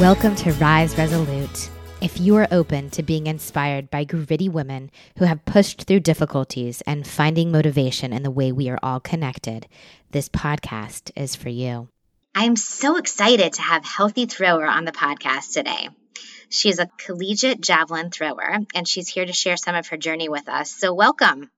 Welcome to Rise Resolute. If you are open to being inspired by gritty women who have pushed through difficulties and finding motivation in the way we are all connected, this podcast is for you. I'm so excited to have Healthy Thrower on the podcast today. She's a collegiate javelin thrower, and she's here to share some of her journey with us. So, welcome.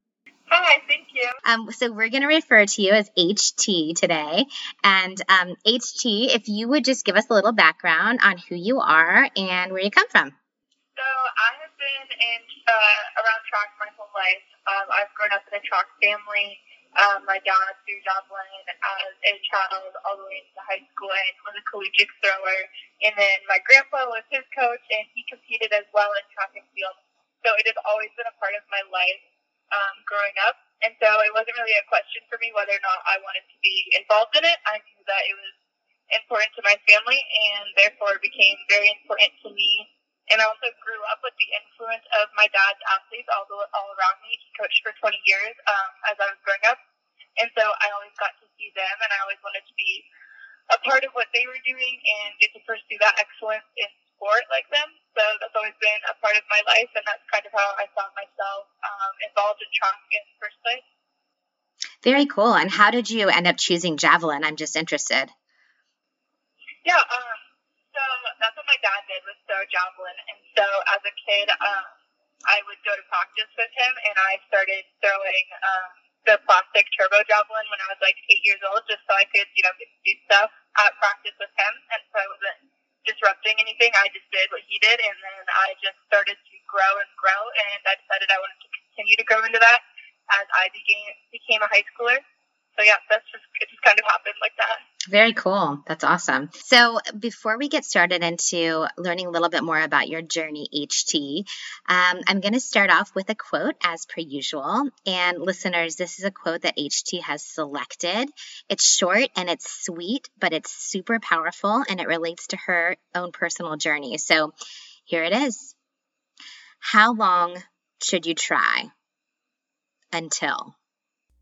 Hi, thank you. Um, so we're going to refer to you as HT today. And um, HT, if you would just give us a little background on who you are and where you come from. So I have been in uh, around track my whole life. Um, I've grown up in a track family. Um, my dad threw javelin as a child all the way into high school and was a collegiate thrower. And then my grandpa was his coach, and he competed as well in track and field. So it has always been a part of my life um, growing up. And so it wasn't really a question for me whether or not I wanted to be involved in it. I knew that it was important to my family and therefore it became very important to me. And I also grew up with the influence of my dad's athletes all, the, all around me. He coached for 20 years um, as I was growing up. And so I always got to see them and I always wanted to be a part of what they were doing and get to pursue that excellence in sport like them. So that's always been a part of my life, and that's kind of how I found myself um, involved in track in the first place. Very cool. And how did you end up choosing javelin? I'm just interested. Yeah, um, so that's what my dad did was throw javelin, and so as a kid, um, I would go to practice with him, and I started throwing um, the plastic turbo javelin when I was like eight years old, just so I could, you know, do stuff at practice with him, and so I wasn't disrupting anything. I just did what he did, and then I just started to grow and grow, and I decided I wanted to continue to grow into that as I became became a high schooler. So yeah, that's just it just kind of happened like that. Very cool. That's awesome. So before we get started into learning a little bit more about your journey, HT, um, I'm going to start off with a quote as per usual. And listeners, this is a quote that HT has selected. It's short and it's sweet, but it's super powerful and it relates to her own personal journey. So here it is. How long should you try until?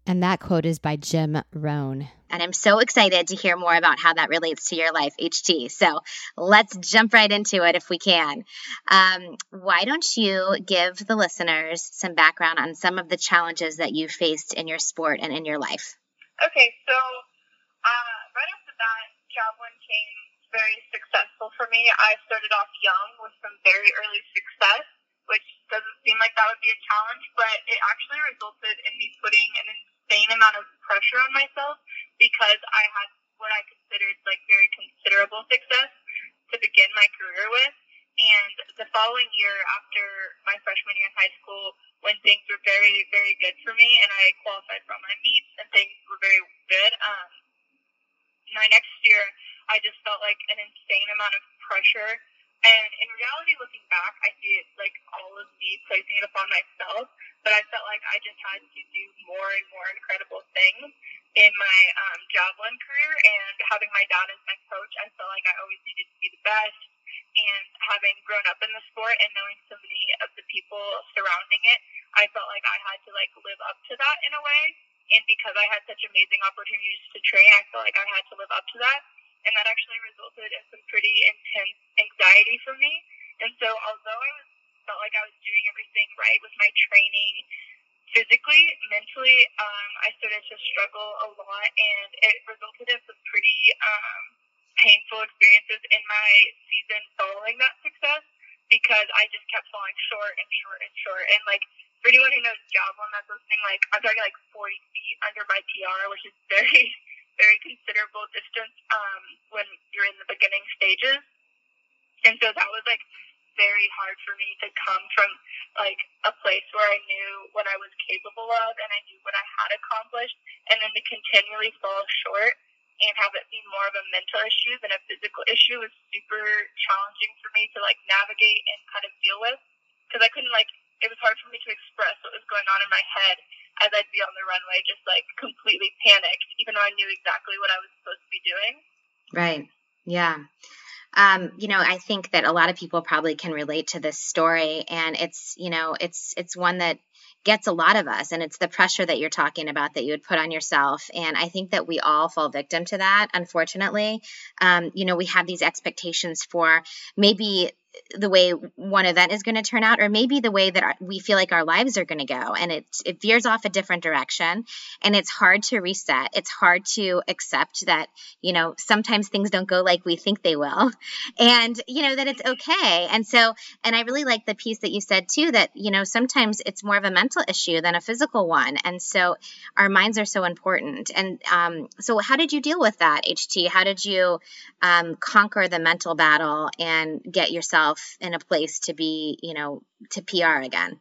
And that quote is by Jim Rohn. And I'm so excited to hear more about how that relates to your life, HT. So let's jump right into it if we can. Um, why don't you give the listeners some background on some of the challenges that you faced in your sport and in your life? Okay, so uh, right after that, javelin came very successful for me. I started off young with some very early success which doesn't seem like that would be a challenge, but it actually resulted in me putting an insane amount of pressure on myself because I had what I considered like very considerable success to begin my career with. And the following year, after my freshman year in high school, when things were very, very good for me and I qualified for all my meets and things were very good, um, my next year, I just felt like an insane amount of pressure and in reality, looking back, I see it like all of me placing it upon myself. But I felt like I just had to do more and more incredible things in my um, javelin career. And having my dad as my coach, I felt like I always needed to be the best. And having grown up in the sport and knowing so many of the people surrounding it, I felt like I had to like live up to that in a way. And because I had such amazing opportunities to train, I felt like I had to live up to that and that actually resulted in some pretty intense anxiety for me. And so, although I was felt like I was doing everything right with my training, physically, mentally, um, I started to struggle a lot, and it resulted in some pretty um, painful experiences in my season following that success because I just kept falling short and short and short. And like for anyone who knows javelin, that's something like I'm talking like 40 feet under my PR, which is very very considerable distance um, when you're in the beginning stages. And so that was like very hard for me to come from like a place where I knew what I was capable of and I knew what I had accomplished and then to continually fall short and have it be more of a mental issue than a physical issue was super challenging for me to like navigate and kind of deal with because I couldn't like it was hard for me to express what was going on in my head as I'd be on the runway, just like completely panicked, even though I knew exactly what I was supposed to be doing. Right. Yeah. Um, you know, I think that a lot of people probably can relate to this story, and it's, you know, it's it's one that gets a lot of us. And it's the pressure that you're talking about that you would put on yourself. And I think that we all fall victim to that, unfortunately. Um, you know, we have these expectations for maybe the way one event is going to turn out or maybe the way that we feel like our lives are going to go and it it veers off a different direction and it's hard to reset. It's hard to accept that you know sometimes things don't go like we think they will and you know that it's okay. And so and i really like the piece that you said too that you know sometimes it's more of a mental issue than a physical one and so our minds are so important. And um, so how did you deal with that ht how did you um, conquer the mental battle and get yourself in a place to be, you know, to PR again?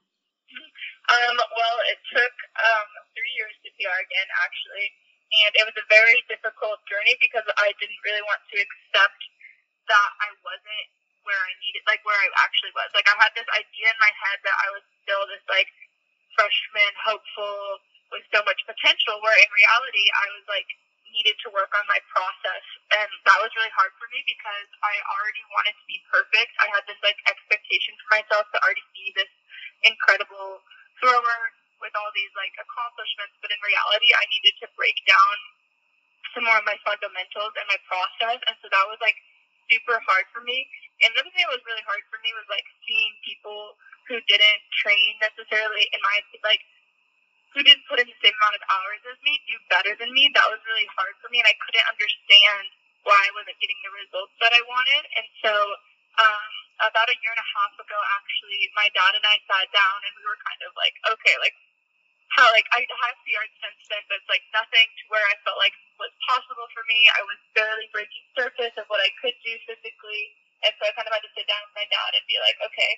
Um, well, it took um, three years to PR again, actually. And it was a very difficult journey because I didn't really want to accept that I wasn't where I needed, like where I actually was. Like I had this idea in my head that I was still this like freshman, hopeful, with so much potential, where in reality I was like needed to work on my process. And that was really hard for me because I already wanted to be perfect. I had this like expectation for myself to already be this incredible thrower with all these like accomplishments. But in reality, I needed to break down some more of my fundamentals and my process. And so that was like super hard for me. And another thing that was really hard for me was like seeing people who didn't train necessarily in my like who didn't put in the same amount of hours as me do better than me. That was really hard for me, and I couldn't understand why I wasn't getting the results that I wanted. And so, um, about a year and a half ago, actually, my dad and I sat down and we were kind of like, okay, like how like I have PR'd since then, but it's like nothing to where I felt like was possible for me. I was barely breaking surface of what I could do physically, and so I kind of had to sit down with my dad and be like, okay,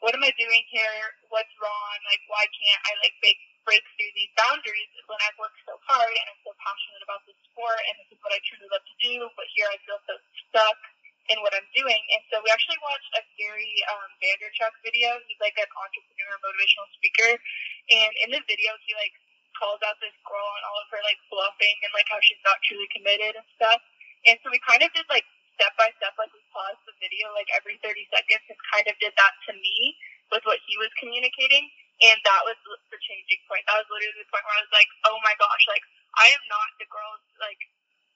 what am I doing here? What's wrong? Like, why can't I like break break through these boundaries when I've worked so hard and I'm so passionate about this sport and this is what I truly love to do, but here I feel so stuck in what I'm doing. And so we actually watched a Gary um, Vaynerchuk video. He's like an entrepreneur, motivational speaker, and in the video he like calls out this girl and all of her like bluffing and like how she's not truly committed and stuff. And so we kind of did like step by step, like we paused the video like every 30 seconds and kind of did that to me with what he was communicating. And that was the changing point. That was literally the point where I was like, oh my gosh, like I am not the girl like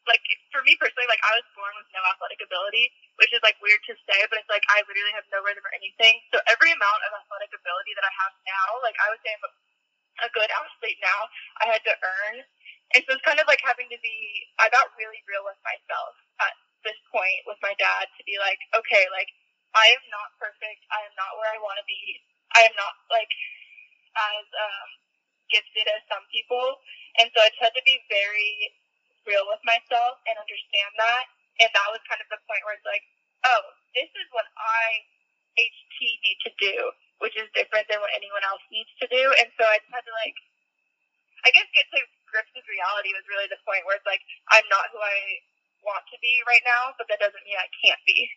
like for me personally, like I was born with no athletic ability, which is like weird to say, but it's like I literally have no rhythm or anything. So every amount of athletic ability that I have now, like I would say I'm a, a good athlete now, I had to earn. And so it's kind of like having to be I got really real with myself at this point with my dad to be like, okay, like I am not perfect. I am not where I want to be. I am not like as um, gifted as some people. And so I just had to be very real with myself and understand that. And that was kind of the point where it's like, oh, this is what I, HT, need to do, which is different than what anyone else needs to do. And so I just had to like, I guess get to grips with reality was really the point where it's like, I'm not who I want to be right now, but that doesn't mean I can't be.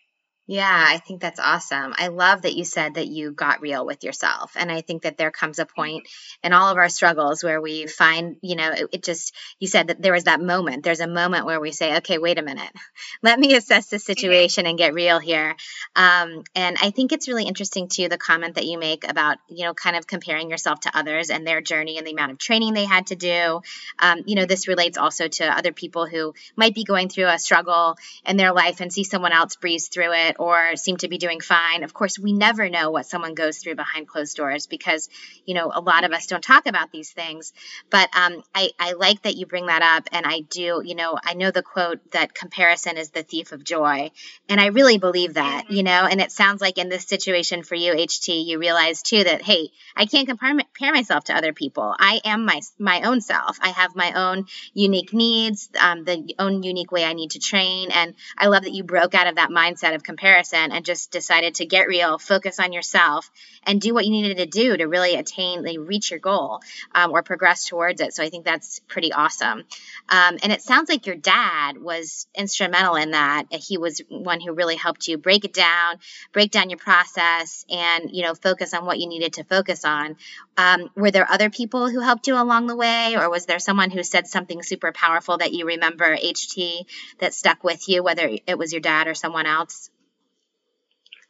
Yeah, I think that's awesome. I love that you said that you got real with yourself. And I think that there comes a point in all of our struggles where we find, you know, it, it, just, you said that there was that moment. There's a moment where we say, okay, wait a minute. Let me assess the situation and get real here. Um, and I think it's really interesting, too, the comment that you make about, you know, kind of comparing yourself to others and their journey and the amount of training they had to do. Um, you know, this relates also to other people who might be going through a struggle in their life and see someone else breeze through it it or seem to be doing fine. Of course, we never know what someone goes through behind closed doors because, you know, a lot of us don't talk about these things. But um, I, I like that you bring that up. And I do, you know, I know the quote that comparison is the thief of joy. And I really believe that, mm-hmm. you know, and it sounds like in this situation for you, HT, you realize too that, hey, I can't compare, compare myself to other people. I am my, my own self. I have my own unique needs, um, the own unique way I need to train. And I love that you broke out of that mindset of comparison comparison and just decided to get real, focus on yourself, and do what you needed to do to really attain, like, reach your goal um, or progress towards it. So I think that's pretty awesome. Um, and it sounds like your dad was instrumental in that. He was one who really helped you break it down, break down your process, and you know focus on what you needed to focus on. Um, were there other people who helped you along the way, or was there someone who said something super powerful that you remember, HT, that stuck with you, whether it was your dad or someone else?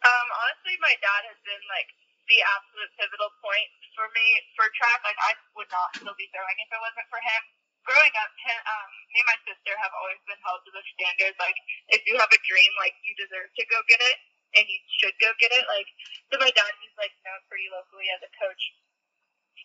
Um, honestly, my dad has been like the absolute pivotal point for me for track. Like I would not still be throwing if it wasn't for him. Growing up, him, um, me and my sister have always been held to the standard. Like if you have a dream, like you deserve to go get it, and you should go get it. Like so, my dad, he's like known pretty locally as a coach,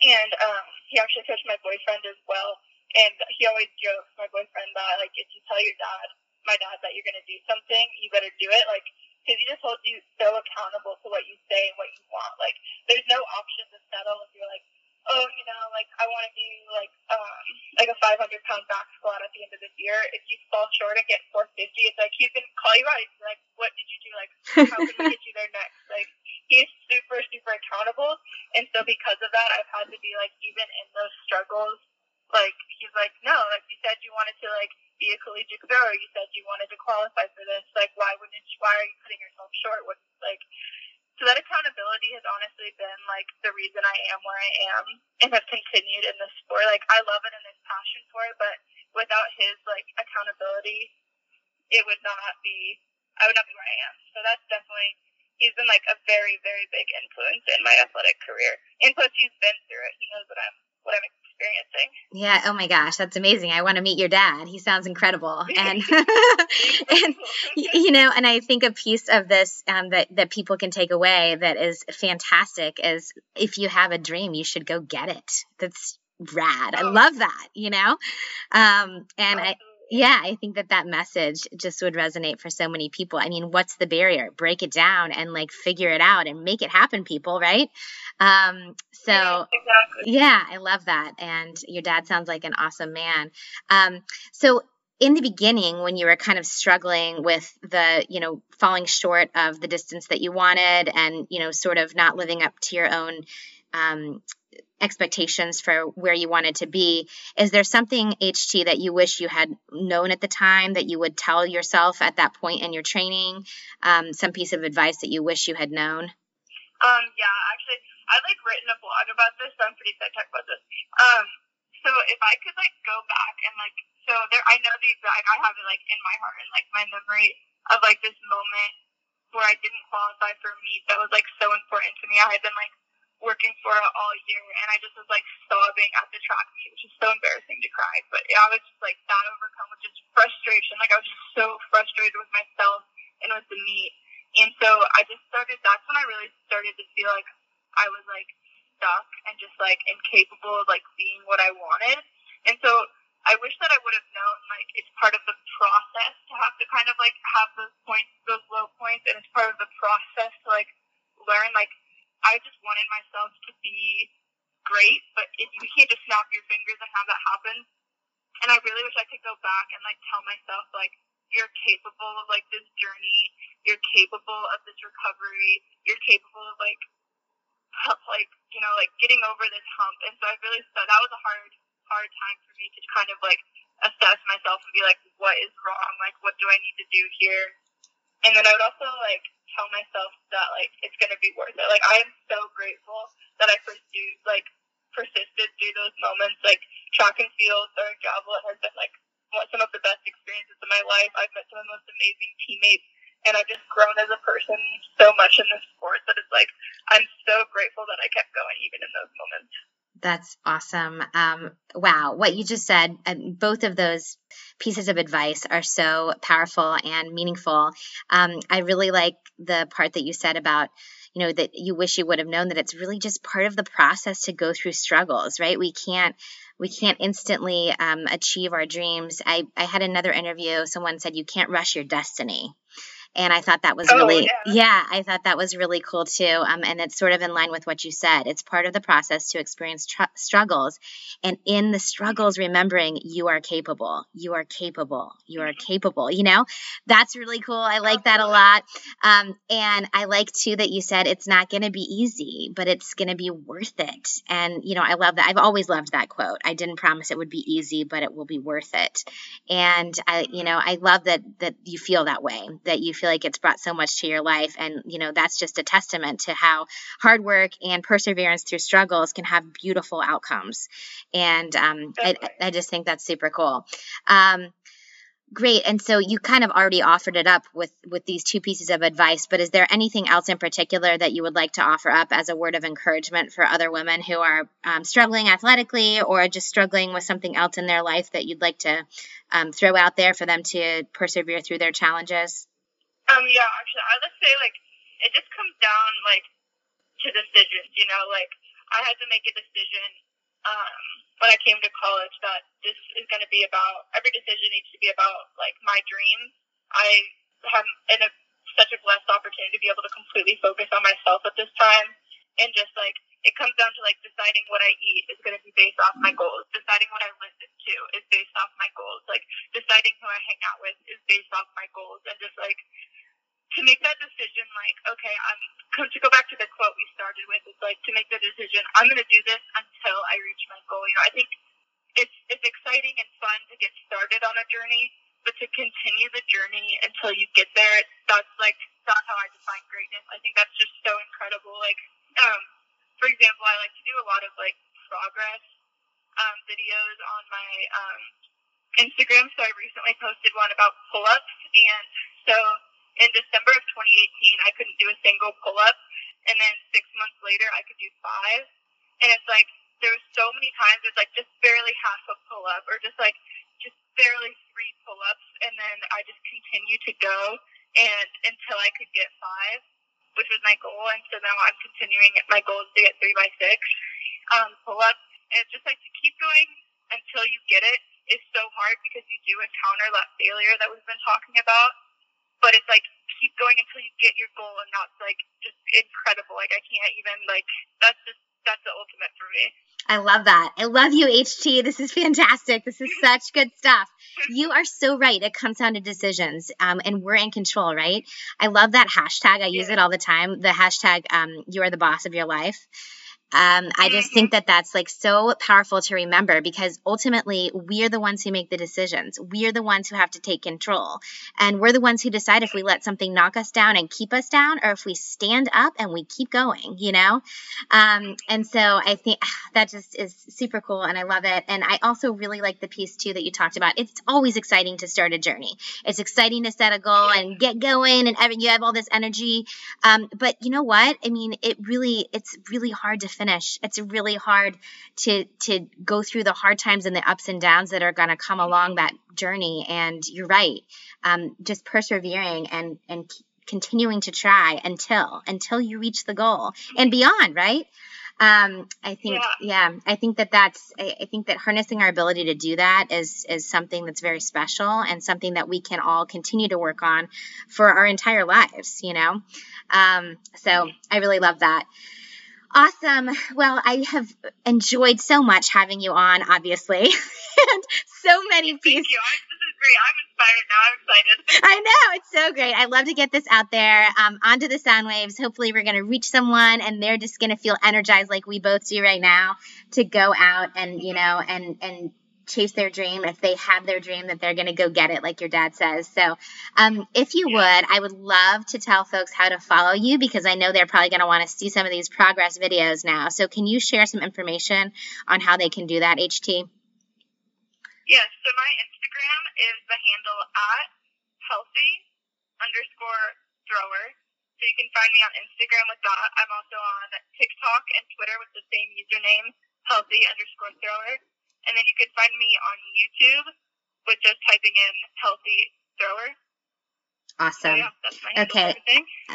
and um, he actually coached my boyfriend as well. And he always jokes, my boyfriend, that like if you tell your dad, my dad, that you're gonna do something, you better do it. Like because he just holds you so accountable to what you say and what you want. Like, there's no option to settle if you're like, oh, you know, like I want to do like um like a 500 pound back squat at the end of this year. If you fall short and get 450, it's like he's gonna call you out. He's like, what did you do? Like, how can we get you there next? Like, he's super super accountable, and so because of that, I've had to be like even in those struggles. Like he's like, no, like you said you wanted to like be a collegiate thrower. You said you wanted to qualify for this. Like, why wouldn't you, why are you putting yourself short? What like so that accountability has honestly been like the reason I am where I am and have continued in this sport. Like I love it and this passion for it, but without his like accountability, it would not be I would not be where I am. So that's definitely he's been like a very, very big influence in my athletic career. And plus he's been through it. He knows what I'm what I'm experiencing. Yeah. Oh my gosh, that's amazing. I want to meet your dad. He sounds incredible. And and you know, and I think a piece of this um, that that people can take away that is fantastic is if you have a dream, you should go get it. That's rad. I oh. love that. You know, um, and I yeah, I think that that message just would resonate for so many people. I mean, what's the barrier? Break it down and like figure it out and make it happen, people, right? Um, so, yeah, exactly. yeah, I love that. And your dad sounds like an awesome man. Um, so, in the beginning, when you were kind of struggling with the, you know, falling short of the distance that you wanted and, you know, sort of not living up to your own um, expectations for where you wanted to be. Is there something HT that you wish you had known at the time that you would tell yourself at that point in your training? Um, some piece of advice that you wish you had known? Um, yeah, actually, I've like written a blog about this, so I'm pretty excited to talk about this. Um, so if I could like go back and like, so there, I know the exact, I have it like in my heart and like my memory of like this moment where I didn't qualify for meet that was like so important to me. I had been like working for it all year, and I just was like sobbing at the track meet, which is so embarrassing to cry. But yeah, I was just like that overcome with just frustration. Like I was just so frustrated with myself and with the meet, and so I just started. That's when I really started to feel like I was like stuck and just like incapable of like being what I wanted. And so I wish that I would have known like it's part of the process to have to kind of like have those points, those low points, and it's part of the process to like learn like I just wanted myself to be great, but it, you can't just snap your fingers and have that happen. And I really wish I could go back and like tell myself like you're capable of like this journey, you're capable of this recovery, you're capable of like like you know like getting over this hump. And so I really thought that was a hard hard time for me to kind of like assess myself and be like what is wrong, like what do I need to do here. And then I would also like tell myself that like it's gonna be worth it. Like I am so grateful that I pursued like persisted through those moments. Like track and field or javelin has been like some of the best experiences of my life. I've met some of the most amazing teammates and I've just grown as a person so much in this sport that it's like I'm so grateful that I kept going even in those moments. That's awesome. Um, wow, what you just said, both of those pieces of advice are so powerful and meaningful. Um, I really like the part that you said about, you know, that you wish you would have known that it's really just part of the process to go through struggles, right? We can't we can't instantly um, achieve our dreams. I, I had another interview. Someone said you can't rush your destiny and I thought that was oh, really yeah. yeah. I thought that was really cool too. Um, and it's sort of in line with what you said. It's part of the process to experience tr- struggles, and in the struggles, remembering you are capable, you are capable, you are capable. You know, that's really cool. I like that a lot. Um, and I like too that you said it's not going to be easy, but it's going to be worth it. And you know, I love that. I've always loved that quote. I didn't promise it would be easy, but it will be worth it. And I, you know, I love that that you feel that way. That you feel like it's brought so much to your life. And, you know, that's just a testament to how hard work and perseverance through struggles can have beautiful outcomes. And um, I, I, just think that's super cool. Um, Great. And so you kind of already offered it up with with these two pieces of advice, but is there anything else in particular that you would like to offer up as a word of encouragement for other women who are um, struggling athletically or just struggling with something else in their life that you'd like to um, throw out there for them to persevere through their challenges? Um, yeah, actually, I would say like it just comes down like to decisions. You know, like I had to make a decision um, when I came to college that this is going to be about every decision needs to be about like my dreams. I have in a such a blessed opportunity to be able to completely focus on myself at this time and just like it comes down to like deciding what I eat is going to be based off my goals. Deciding what I listen to is based off my goals. Like deciding who I hang out with is based off my goals, and just like to make that decision, like okay, I'm to go back to the quote we started with. It's like to make the decision. I'm going to do this until I reach my goal. You know, I think it's it's exciting and fun to get started on a journey, but to continue the journey until you get there, that's like that's how I define greatness. I think that's just so incredible. Like, um, for example, I like to do a lot of like progress um, videos on my um, Instagram. So I recently posted one about pull-ups, and so in December of 2018, I couldn't do a single pull-up, and then six months later, I could do five. And it's like there was so many times it's like just barely half a pull-up, or just like just barely three pull-ups, and then I just continued to go, and until I could get five, which was my goal. And so now I'm continuing. My goal is to get three by six um, pull-ups, and it's just like to keep going until you get it is so hard because you do encounter that failure that we've been talking about but it's like keep going until you get your goal and that's like just incredible like i can't even like that's just that's the ultimate for me I love that. I love you, HT. This is fantastic. This is such good stuff. You are so right. It comes down to decisions, um, and we're in control, right? I love that hashtag. I use it all the time. The hashtag, um, you are the boss of your life. Um, I just think that that's like so powerful to remember because ultimately we're the ones who make the decisions. We're the ones who have to take control. And we're the ones who decide if we let something knock us down and keep us down or if we stand up and we keep going, you know? Um, and so I think that just is super cool and I love it. And I also really like the piece too that you talked about. It's always exciting to start a journey. It's exciting to set a goal and get going and you have all this energy. Um, but you know what? I mean, it really, it's really hard to finish. It's really hard to to go through the hard times and the ups and downs that are going to come along that journey. And you're right, um, just persevering and and continuing to try until until you reach the goal and beyond. Right. Um, I think, yeah. yeah. I think that that's, I, I, think that harnessing our ability to do that is, is something that's very special and something that we can all continue to work on for our entire lives, you know? Um, so I really love that. Awesome. Well, I have enjoyed so much having you on, obviously, and so many pieces. Thank you. This is great. I'm inspired now. I'm excited. I know. It's so great. I love to get this out there um, onto the sound waves. Hopefully, we're going to reach someone and they're just going to feel energized like we both do right now to go out and, you know, and, and, chase their dream if they have their dream that they're going to go get it like your dad says. So um, if you would i would love to tell folks how to follow you because i know they're probably going to want to see some of these progress videos now. So can you share some information on how they can do that ht yes so my instagram is the handle at healthy underscore thrower. So you can find me on instagram with that. I'm also on tiktok and twitter with the same username healthy underscore thrower and then you can find me on YouTube with just typing in healthy thrower. Awesome. So, yeah, okay.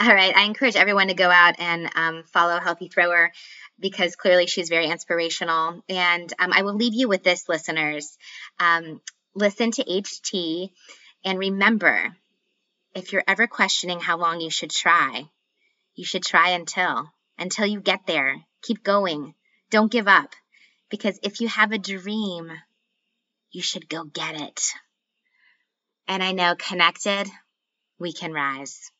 All right. I encourage everyone to go out and um, follow Healthy Thrower because clearly she's very inspirational. And um, I will leave you with this, listeners. Um, listen to HT and remember if you're ever questioning how long you should try, you should try until until you get there. Keep going. Don't give up. Because if you have a dream, you should go get it. And I know connected, we can rise.